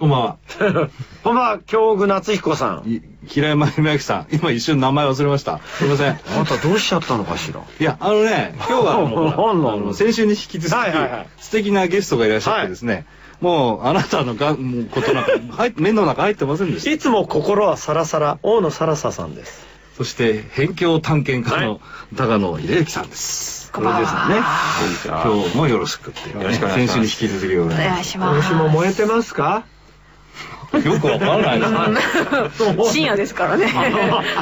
こんばんは。こんばんは、京具夏彦さん。平山夢明さん。今一瞬名前忘れました。すみません。あなたどうしちゃったのかしら？いや、あのね、今日はあの、先週に引き続き、はいはいはい、素敵なゲストがいらっしゃってですね、はいもう、あなたのが、もうことなんか、入 目の中入ってませんでした。いつも心はサラサラ、大野サラサさんです。そして、辺境探検家の高野秀之さんです。これですね。今日もよろしくって。よろしくお願いします。先週に引き続きお願いします。今週も燃えてますか？よくわからないです深夜ですからね。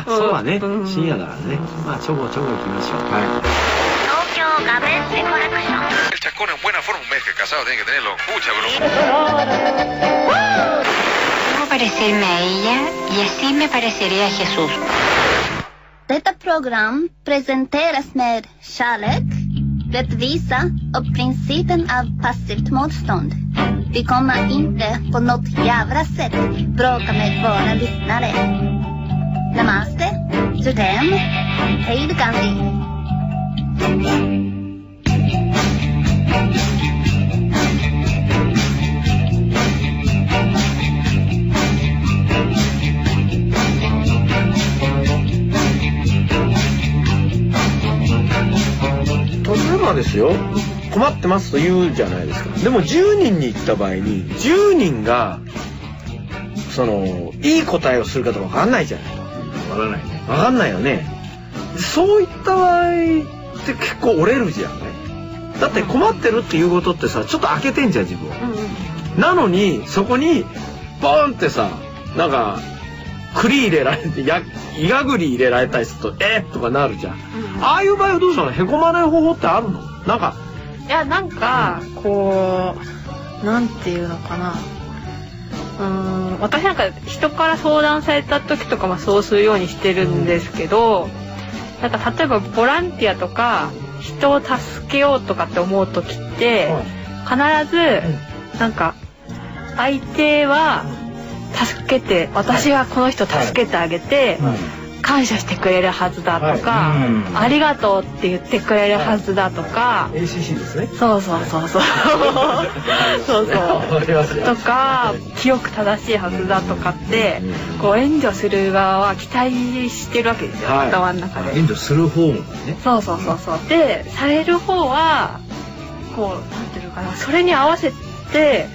そうだね。深夜だからね。まあちょこちょこ行きましょう。はい。東京画面デコレクション。El chascón en buena forma un mes que casado tiene que tenerlo. Mucha broma. Debo parecerme a ella y así me pareceré a Jesús. Detta program presenteras med kärlek, rättvisa och principen av passivt motstånd. Vi kommer inte på något jävla sätt bråka med våra lyssnare. Namaste, Sudem, hej Gandhi. ですよ。困ってますと言うじゃないですか。でも10人に行った場合に10人がそのいい答えをするかと分かんないじゃない。分からないね。分かんないよね。そういった場合って結構折れるじゃんね。だって困ってるっていうことってさちょっと開けてんじゃん自分、うん、なのにそこにボンってさなんか栗入れられてやイガグリ入れられたりするとえー、とかなるじゃん、うん、ああいう場合はどうしたのへこまない方法ってあるの？なんかいやなんかこうなんていうのかな。うん私なんか人から相談された時とかもそうするようにしてるんですけど、なんか例えばボランティアとか人を助けようとかって思う時って必ずなんか相手は助けて私はこの人助けてあげて感謝してくれるはずだとか、ありがとうって言ってくれるはずだとか、ACC ですね。そうそうそうそう。そうそう。とか清く正しいはずだとかってこう援助する側は期待してるわけですよ、はい、頭の中で。援助する方もね。そうそうそうそう。でされる方はこうなんていうのかなそれに合わせて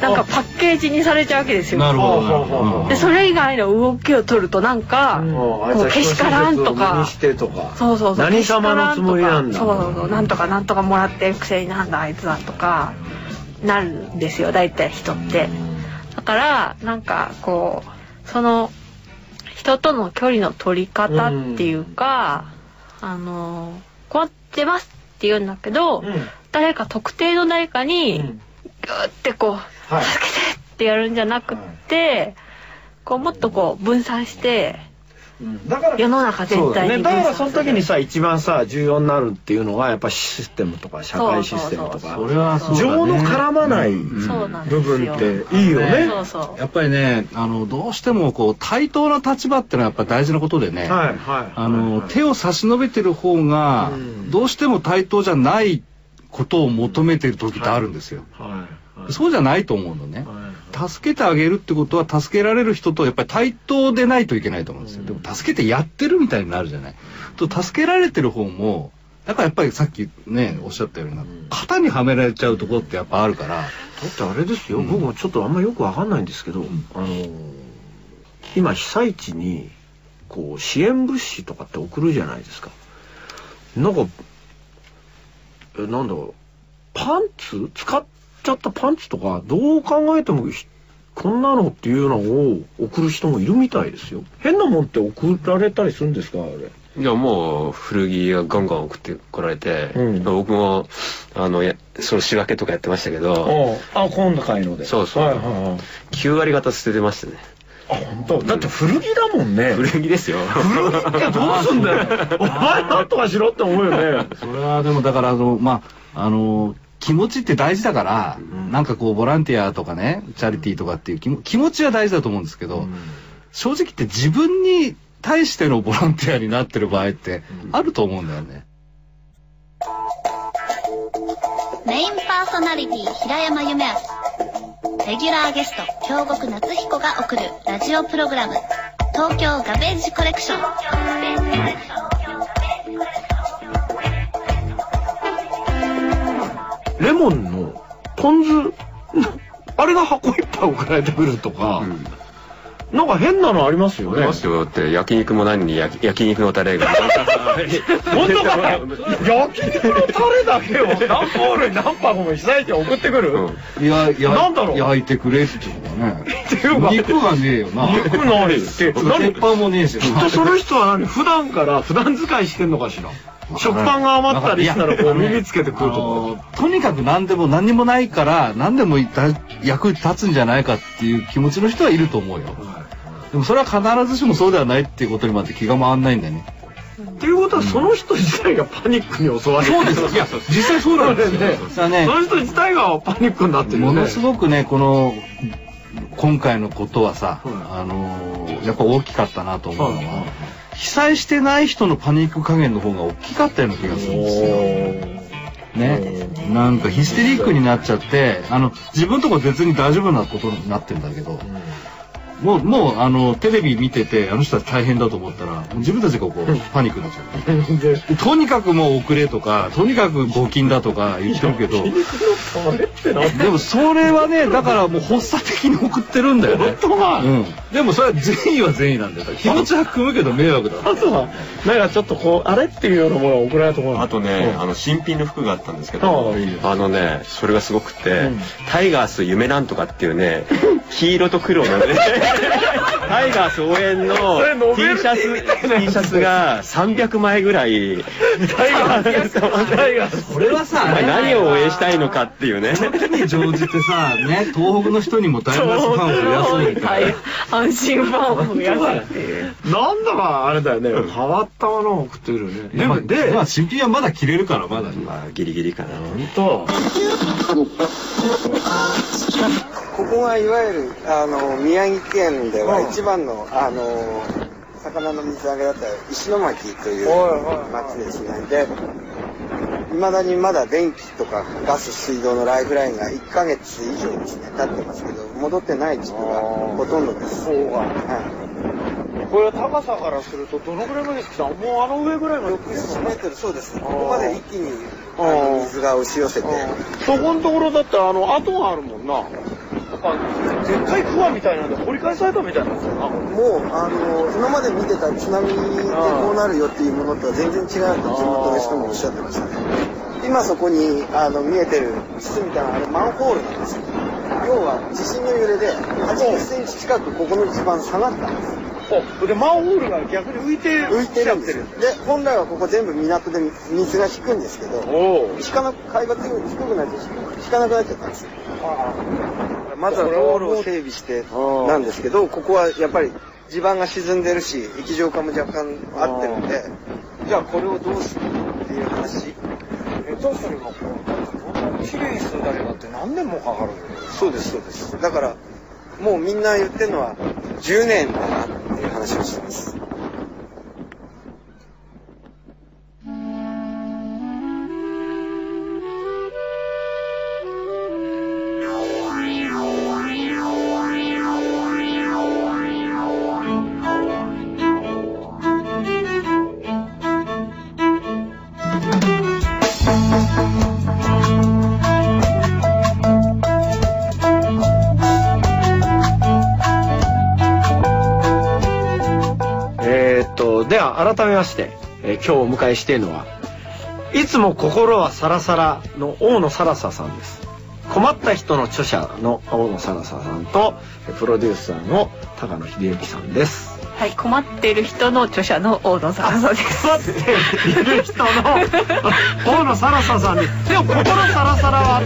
なんかパッケージにされちゃうわけですよ。なるほど。でそれ以外の動きを取るとなんか、こうけしからんとか、そうそうそう。何様のつもりなんだ。そうそうそう。なんとかなんとかもらってるくせになんだあいつはとかなるんですよ。大体人って。だからなんかこうその人との距離の取り方っていうか、あの困ってますって言うんだけど、誰か特定の誰かに、グーってこう助けてってやるんじゃなくって、こうもっとこう分散して、だから世の中全体に、ね、だからその時にさ一番さ重要になるっていうのがやっぱシステムとか社会システムとか。それは情の絡まない部分っていいよね。やっぱりねあのどうしてもこう対等な立場ってのはやっぱ大事なことでね、はいはい、あの、手を差し伸べてる方がどうしても対等じゃないことを求めてる時ってあるんですよ。はいそうじゃないと思うのね、助けてあげるってことは助けられる人とやっぱり対等でないといけないと思うんですよ、でも助けてやってるみたいになるじゃない。と助けられてる方もだからやっぱりさっきねおっしゃったような型にはめられちゃうところってやっぱあるからだってあれですよ、うん、僕もちょっとあんまよくわかんないんですけど、うん、あの今被災地にこう支援物資とかって送るじゃないですか。なんかえなんだろう。パンツ？使っちゃったパンツとかどう考えてもこんなのっていうのを送る人もいるみたいですよ。変なもんって送られたりするんですか？あれ。いやもう古着がガンガン送ってこられて、うん、僕もあのやその仕分けとかやってましたけどあ今度買いので。そうそう、はいはいはい、9割方捨ててましたね。あ本当？だって古着だもんね。古着ですよ。古着ってどうすんだよ。お前なんとかしろって思うよね。それはでもだからあのまああの気持ちって大事だから、うん、なんかこうボランティアとかねチャリティーとかっていう気気持ちは大事だと思うんですけど、うん、正直言って自分に対してのボランティアになってる場合ってあると思うんだよね。メインパーソナリティ平山夢明レギュラーゲスト京極夏彦が送るラジオプログラム東京ガベージコレクションレモンのポン酢 あれが箱いっぱい送られてくるとか、うんなんか変なのありますよね。ありますよ。って焼肉も何に焼焼肉のタレが。本当か 焼肉のタレだけを何ホールに何箱も被災地送ってくる、うん、いや、いや、なんだろう？焼いてくれってことだね。肉がねえよな。肉ないって。何鉄板もねえし。きっとその人は何？普段から普段使いしてんのかしら？食パンが余ったりしたらこう耳つけてくるとか。とにかく何でも何にもないから何でも役立つんじゃないかっていう気持ちの人はいると思うよ。でもそれは必ずしもそうではないっていうことにまで気が回んないんだよね。っていうことはその人自体がパニックに襲われる、そうです。いや実際そうなんですよ。ね。そね。その人自体がパニックになってる、ね、ものすごくねこの今回のことはさ、あのー、やっぱ大きかったなと思うのは、被災してない人のパニック加減の方が大きかったような気がするんですよ。ね、なんかヒステリックになっちゃってあの自分とこ別に大丈夫なことになってんだけど、うんもう、もう、あの、テレビ見てて、あの人は大変だと思ったら、自分たちがこう、パニックになっちゃう。とにかくもう遅れとか、とにかく募金だとか言ってるけど、でもそれはね、だからもう発作的に送ってるんだよね。うん。でもそれは善意は善意なんだよ。気持ちは組むけど迷惑だ。あとは、なんかちょっとこう、あれっていうようなものが送られたところあとね、あの、新品の服があったんですけど、あのね、それがすごくて、タイガース夢なんとかっていうね、黄色と黒のね、タイガース応援の T シャツ、T シャツが300枚ぐらい、タイガース、タイガース。これはさ、何を応援したいのかっていうね。時に乗じてさ、ね、東北の人にもタイガースファンを増やそうみたいな。阪神ファンを増やすっていう。なんだかあれだよね、変わったものを送ってるね。でも、で、まあ新品はまだ着れるから、まだ。まあギリギリかな。本当。ここがいわゆるあの宮城県では一番の、あの魚の水揚げだった石巻という町ですね。で、いまだにまだ電気とかガス、水道のライフラインが1ヶ月以上ですね、経ってますけど、戻ってない地区がほとんどです。そうはい。これは高さからするとどのぐらいまで来たもうあの上ぐらいまで60メートルそうです。ここまで一気に水が押し寄せて。そこのところだってあの跡があるもんなかでっかいクワみたいなんで掘り返されたみたいなんですよ。なもうあの今まで見てた津波でこうなるよっていうものとは全然違うと地元の人もおっしゃってましたね今そこにあの見えてる筒みたいなあれマンホールなんですよ要は地震の揺れで80センチ近くここの地盤下がったんです。でマンホールが逆に浮いて浮いてるんですよ。で本来はここ全部港で水が引くんですけど引かな海抜より低くなって引かなくなっちゃったんですよ。まずは道路を整備してなんですけどここはやっぱり地盤が沈んでるし液状化も若干あってるんでじゃあこれをどうするっていう話。下手すればこうきれいにするだけだって何年もかかるそうですそうです。だからもうみんな言ってるのは10年だなっていう話をしてます。改めまして、えー、今日お迎えしているのはいつも心はサラサラの大野サラサさんです。困った人の著者の大野サラサさんとプロデューサーの高野秀幸さんです。はい困っている人の著者の大野サラサです。困っている人の 大野サラサさんです。でも心サラサラは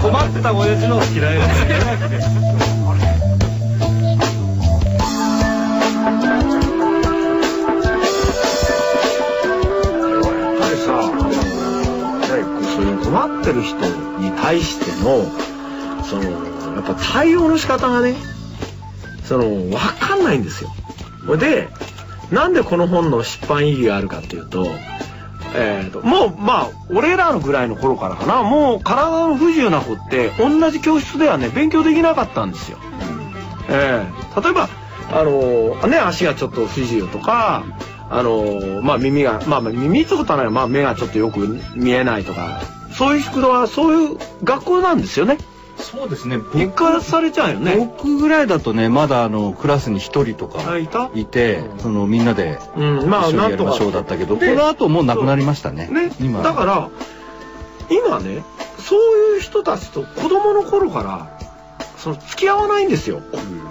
困った親父の嫌いです困ってる人に対してのそのやっぱ対応の仕方がねその分かんないんですよ。でなんでこの本の出版意義があるかっていうとえーと、もうまあ俺らのぐらいの頃からかなもう体の不自由な子って同じ教室ではね勉強できなかったんですよ。えー、例えばあのー、ね足がちょっと不自由とかあのー、まあ耳がまあ耳ってことはないまあ目がちょっとよく見えないとかそういう宿題はそういう学校なんですよね。そうですね。一回されちゃうよね。僕ぐらいだとね、まだあの、クラスに一人とかいて、そのみんなで、うん、まあ、一緒にやりましょうだったけど、この後もうなくなりましたね。ね。今。だから、今ね、そういう人たちと子供の頃からその付き合わないんですよ、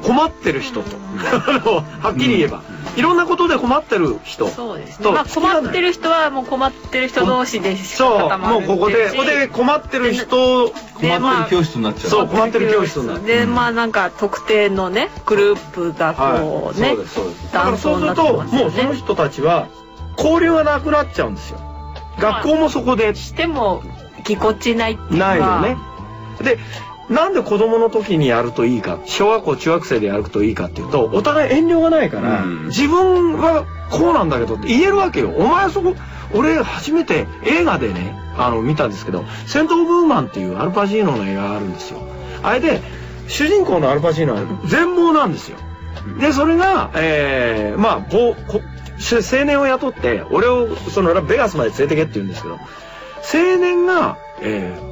困ってる人と、はっきり言えば、いろんなことで困ってる人そうですね、まあ、困ってる人はもう困ってる人同士でそう。もうここでここで困ってる人困ってる教室になっちゃう。そう困ってる教室になってでまあなんか特定のねグループがこうね、だからそうするともうその人たちは交流がなくなっちゃうんですよ。学校もそこで。してもぎこちないっていうないよね。でなんで子供の時にやるといいか小学校中学生でやるといいかっていうとお互い遠慮がないから、うん、自分はこうなんだけどって言えるわけよ。お前そこ俺初めて映画でねあの見たんですけど「戦闘ブーマン」っていうアルパジーノの映画があるんですよ。あれで主人公のアルパジーノは全盲なんですよ。でそれがえー、まあ青年を雇って俺をそのベガスまで連れてけって言うんですけど青年が、えー、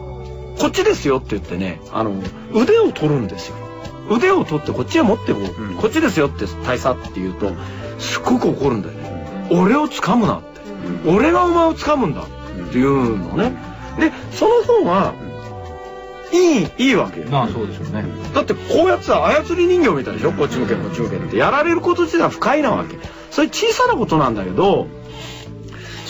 こっちですよって言ってね、あの、腕を取るんですよ。腕を取ってこっちへ持ってこう、うん、こっちですよって大佐って言うと、すっごく怒るんだよね。俺を掴むなって。俺がお前を掴むんだっていうのね。で、その方が、いい、いいわけよ。まあそうでしょうね。だってこうやってさ、操り人形みたいでしょ？こっち向け、こっち向けって。やられること自体は不快なわけ。それ小さなことなんだけど、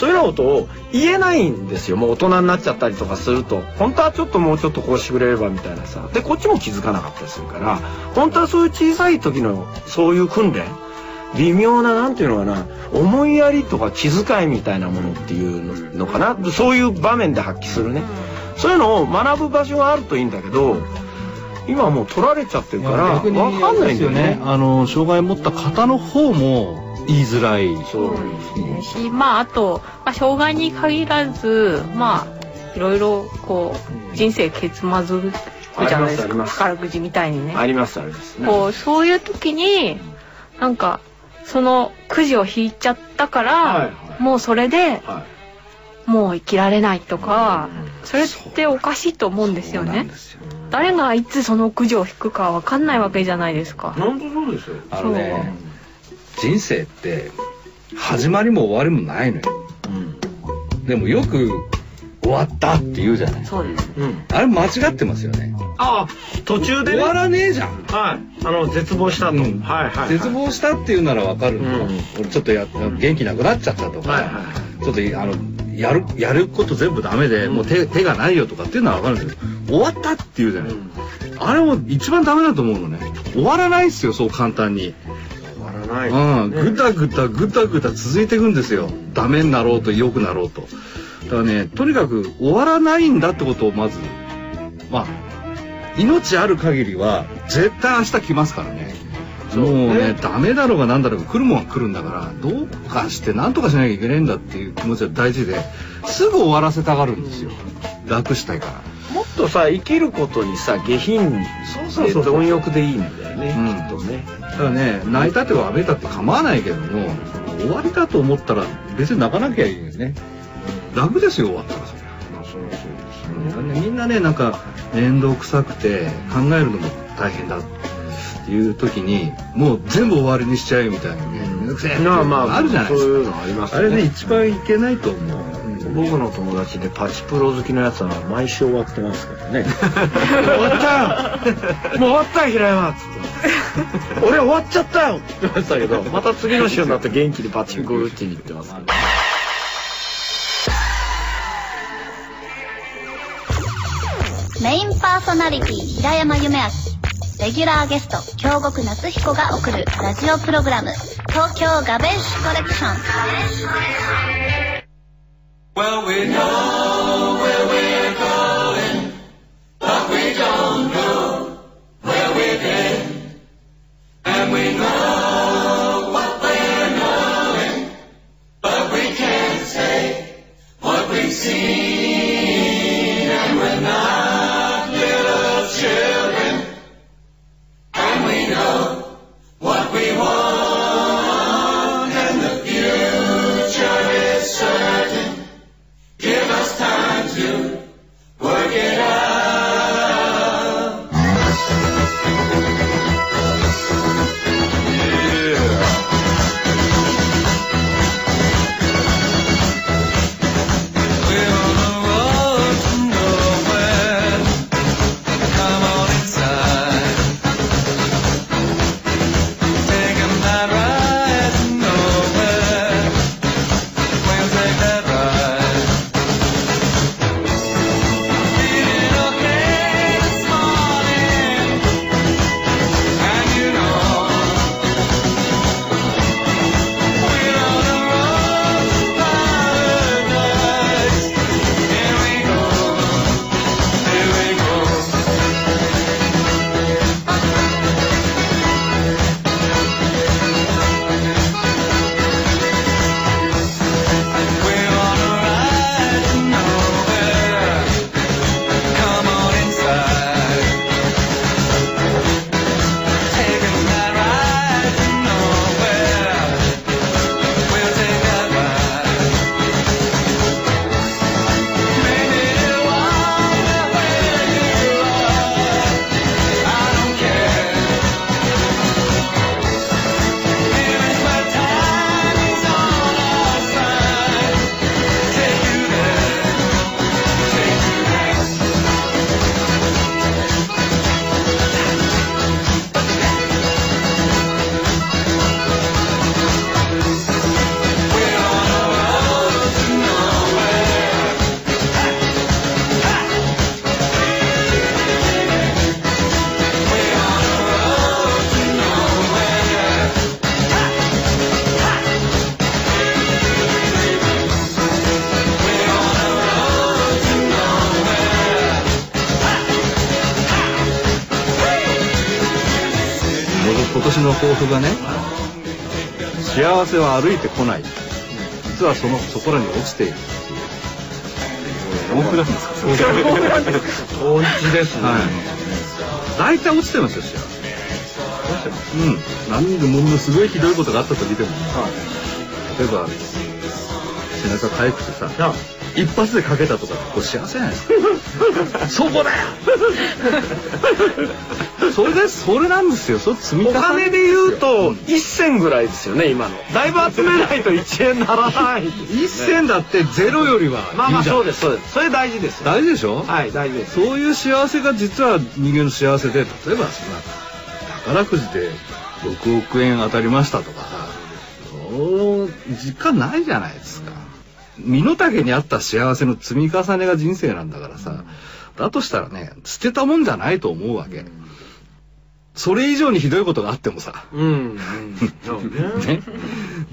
そういうようなことを言えないんですよ。もう大人になっちゃったりとかすると。本当はちょっともうちょっとこうしてくれればみたいなさ。でこっちも気づかなかったりするから。本当はそういう小さい時のそういう訓練。微妙な何ていうのかな。思いやりとか気遣いみたいなものっていうのかな。そういう場面で発揮するね。そういうのを学ぶ場所があるといいんだけど今もう取られちゃってるから分かんないんだよね。あの障害を持った方の方も言いづらい。そうですね。し、まああと、まあ、障害に限らず、まあいろいろこう人生けつまずくじゃないですか。宝くじみたいにね。ありますあります、ね、こうそういう時になんかそのくじを引いちゃったから、はいはい、もうそれで、はい、もう生きられないとか、うん、それっておかしいと思うんですよね。誰がいつそのくじを引くかわかんないわけじゃないですか。なんでそうですよ。あのね、人生って始まりも終わりもないのよ、うん、でもよく終わったって言うじゃない。そうです、うん、あれ間違ってますよね。ああ途中で、ね、終わらねえじゃん。はい。あの絶望したと、うん、はいはい、絶望したっていうならわかる。んだ、うん、俺ちょっとや元気なくなっちゃったとか、はいはい、ちょっとあのやるやること全部ダメで、もう手手がないよとかっていうのはわかるんですけど終わったって言うじゃない、あれも一番ダメだと思うのね。終わらないっすよそう簡単にない、うん、ぐたぐたぐたぐた続いていくんですよ。ダメになろうと良くなろうと。だからねとにかく終わらないんだってことをまず。まあ命ある限りは絶対明日来ますからね。もうね、ダメだろうが何だろうが来るもんは来るんだからどうかして何とかしなきゃいけないんだっていう気持ちは大事ですぐ終わらせたがるんですよ。楽したいから。もっとさ生きることにさ下品そうそう貪欲でいいんだよね、うん、きっとね。だからね泣いたってわめたって構わないけども終わりだと思ったら別に泣かなきゃいいよね。楽ですよ終わったら。それまあそうですね、みんなねなんか面倒くさくて考えるのも大変だっていう時にもう全部終わりにしちゃえみたいなね面倒くせえってあるじゃないですか、そういうのあります、ね、あれね一番いけないと思う僕の友達でパチプロ好きのやつは毎週終わってますからね。終わったよもう終わったよ平山っつって。俺終わっちゃったよ！って言ってましたけどまた次の週になって元気にパチンコ打ちに行ってます。メインパーソナリティ平山夢明。レギュラーゲスト京極夏彦が送るラジオプログラム東京ガベッシュコレクション Well, we know 今年の抱負がね幸せは歩いてこない。実はそのそこらに落ちている。本気なんですか本気ですね、はい、大体落ちてますよ幸せ。うん。何でものすごいひどいことがあったと見ても、はい、例えば背中かゆくてさ一発でかけたとかこれ幸せじゃないですか。そこだよ それでそれなんですよ。それ積み重ねお金で言うと1銭ぐらいですよね今の。だいぶ集めないと1円ならない。ね、1銭だってゼロよりはいいまあまあそうですそうです。それ大事です。大事でしょ？はい大事です。そういう幸せが実は人間の幸せで例えばそんな宝くじで6億円当たりましたとかさそう実感ないじゃないですか。身の丈に合った幸せの積み重ねが人生なんだからさ、だとしたらね、捨てたもんじゃないと思うわけ。それ以上にひどいことがあってもさ。うん。ね。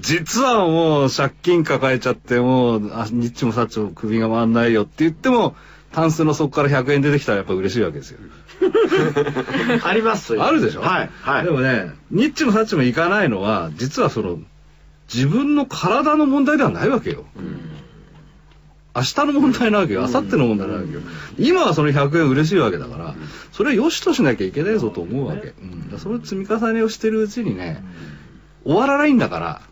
実はもう借金抱えちゃってもう、あ、ニッチもサッチも首が回んないよって言っても、タンスの底から100円出てきたらやっぱ嬉しいわけですよ。ありますよ。あるでしょ？はい。はい。でもね、ニッチもサッチもいかないのは、実はその、自分の体の問題ではないわけよ。うん明日の問題なわけよ。明後日の問題なわけよ。今はその100円嬉しいわけだから、それは良しとしなきゃいけないぞと思うわけ。うん、その積み重ねをしてるうちにね、終わらないんだから、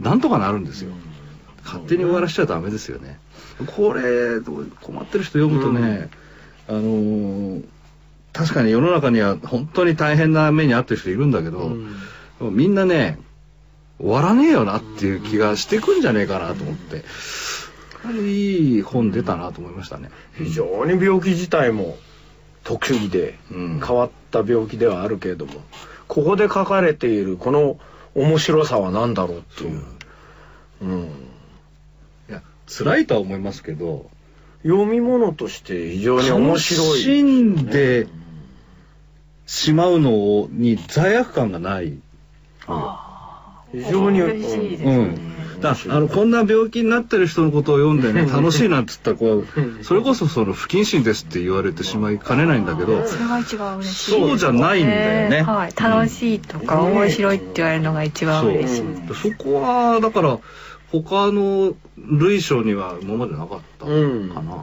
なんとかなるんですよ。勝手に終わらしちゃダメですよね。これ、困ってる人読むとね、あのー、確かに世の中には本当に大変な目に遭ってる人いるんだけど、みんなね、終わらねえよなっていう気がしてくんじゃねえかなと思って。ぱりいい本出たなと思いましたね。非常に病気自体も特殊で変わった病気ではあるけれども、ここで書かれているこの面白さは何だろうっていう。ううん。いや、辛いとは思いますけど、読み物として非常に面白い。楽しんでしまうのに罪悪感がない。ああ。非常に嬉しいですね。うんだあのこんな病気になってる人のことを読んでね 楽しいなっつったらこうそれこそその不謹慎ですって言われてしまいかねないんだけどそれが一番嬉しい。そうじゃないんだよね、はい、楽しいとか面白いって言われるのが一番嬉しいそこはだから他の類書には今までなかったかな、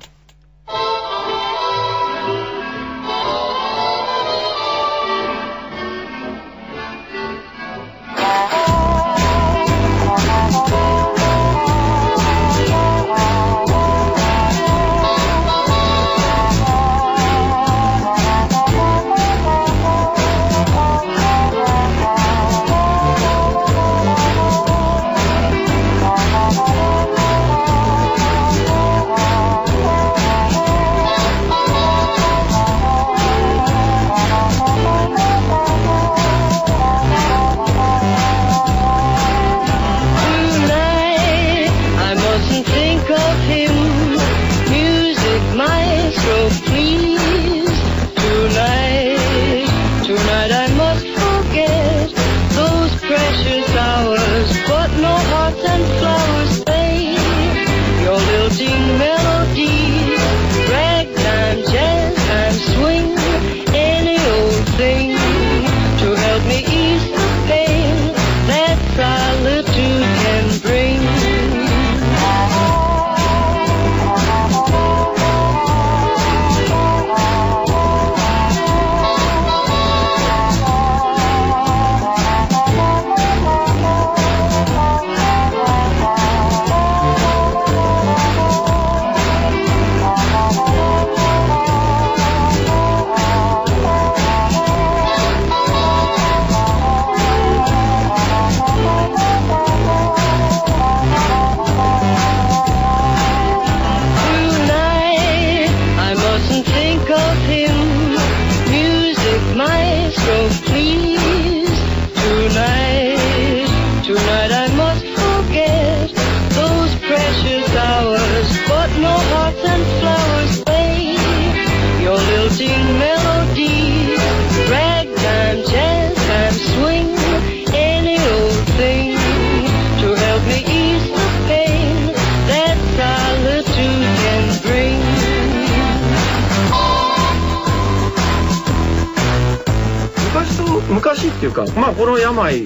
昔っていうかまあこの病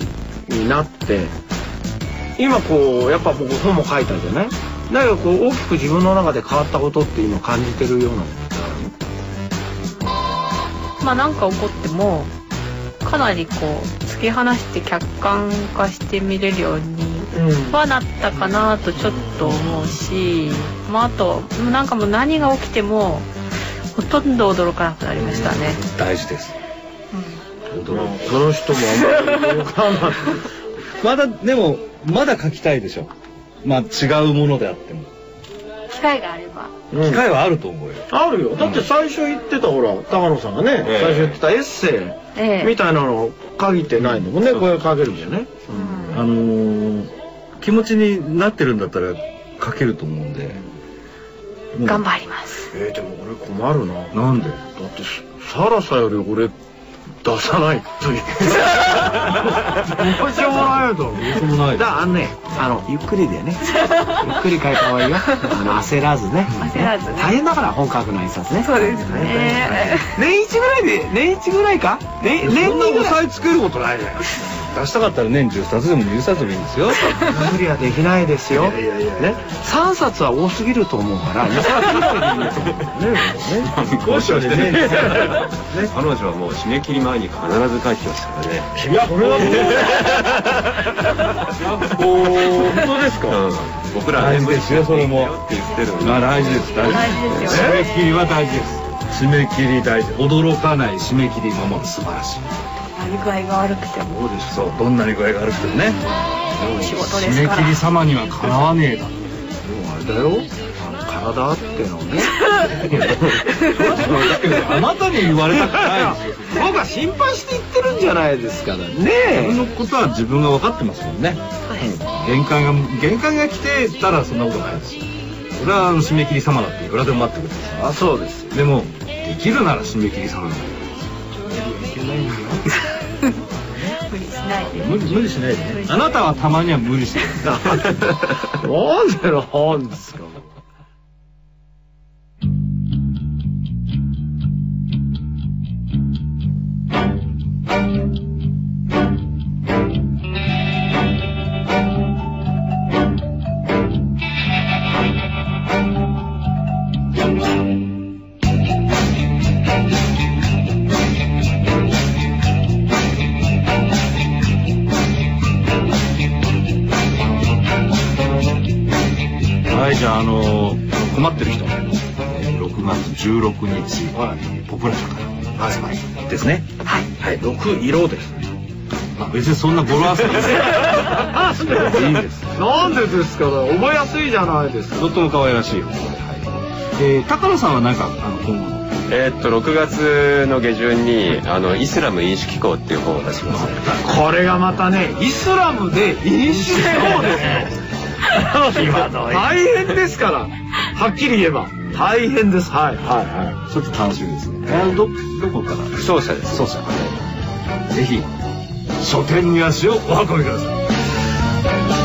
になって今こうやっぱ僕本も書いたじゃない？だけどこう大きく自分の中で変わったことって今感じてるようなまあなんか起こってもかなりこう突き放して客観化して見れるようにはなったかなとちょっと思うし、まあ、あとなんかもう何が起きてもほとんど驚かなくなりましたね。大事です。うん、その人もあんまり驚かない。まだでもまだ書きたいでしょ。まあ違うものであっても。機会があれば。機会はあると思うよ。あるよ。だって最初言ってたほら高野さんがね、最初言ってたエッセイみたいなの限ってないんだもんね。これ書けるんだよね。あの気持ちになってるんだったら書けると思うんで。頑張ります。えー、でも俺困るな。なんで？だってサラサより俺出さない。という。どうしようもないよと。どうしようもない。だあのね、あのゆっくりでね。ゆっくり書いた方がいいよ。焦らずね。焦らず、ね。大変だから本書くの一冊ね。そうですね。年一ぐらいで年一ぐらいか？年年に押さえつけることないじゃない。出したかったら年10冊でも20冊でもいいんですよ。無理はできないですよ。いやいやね。3冊は多すぎると思うから2冊ぐらいでいいと思うね。交渉してね。彼女はもう締め切り前に必ず書いてますからね。いやこれはもう。本当ですか、僕ら大事ですよそれもって言ってるの大事です大事です。締め切りは大事です。締め切り大事。驚かない締め切り守る素晴らしいに具合が悪くても。そうですそう。どんなに具合が悪くてもね。仕事ですから。締め切り様にはかなわねえだ。でもあれだよ。体ってのね。あなたに言われたくない。ですよ僕は心配して言ってるんじゃないですからね。自分のことは自分が分かってますもんね、はい、限界が限界が来てたらそんなことないです。それは締め切り様だっていくらでも待ってくださ。いあそうです。でもできるなら締め切り様だいけないんだないで無理無理しないでね。あなたはたまには無理して なんでなんですか16日、はい、ポプラ社から発売ですね。はい。はい、6色ですね。あ別にそんな語呂合わせない いいです。なんでですか覚えやすいじゃないですか。とっても可愛らしい。はい。えー、高野さんは何かあの今後のえー、っと6月の下旬にあのイスラム飲酒機構っていう本を出します。これがまたねイスラムで飲酒機構です よ。大変ですからはっきり言えば。大変です。はい、はい、はい。ちょっと楽しみですね。えど、どこから？奏者です。奏者。ぜひ、書店に足をお運びください。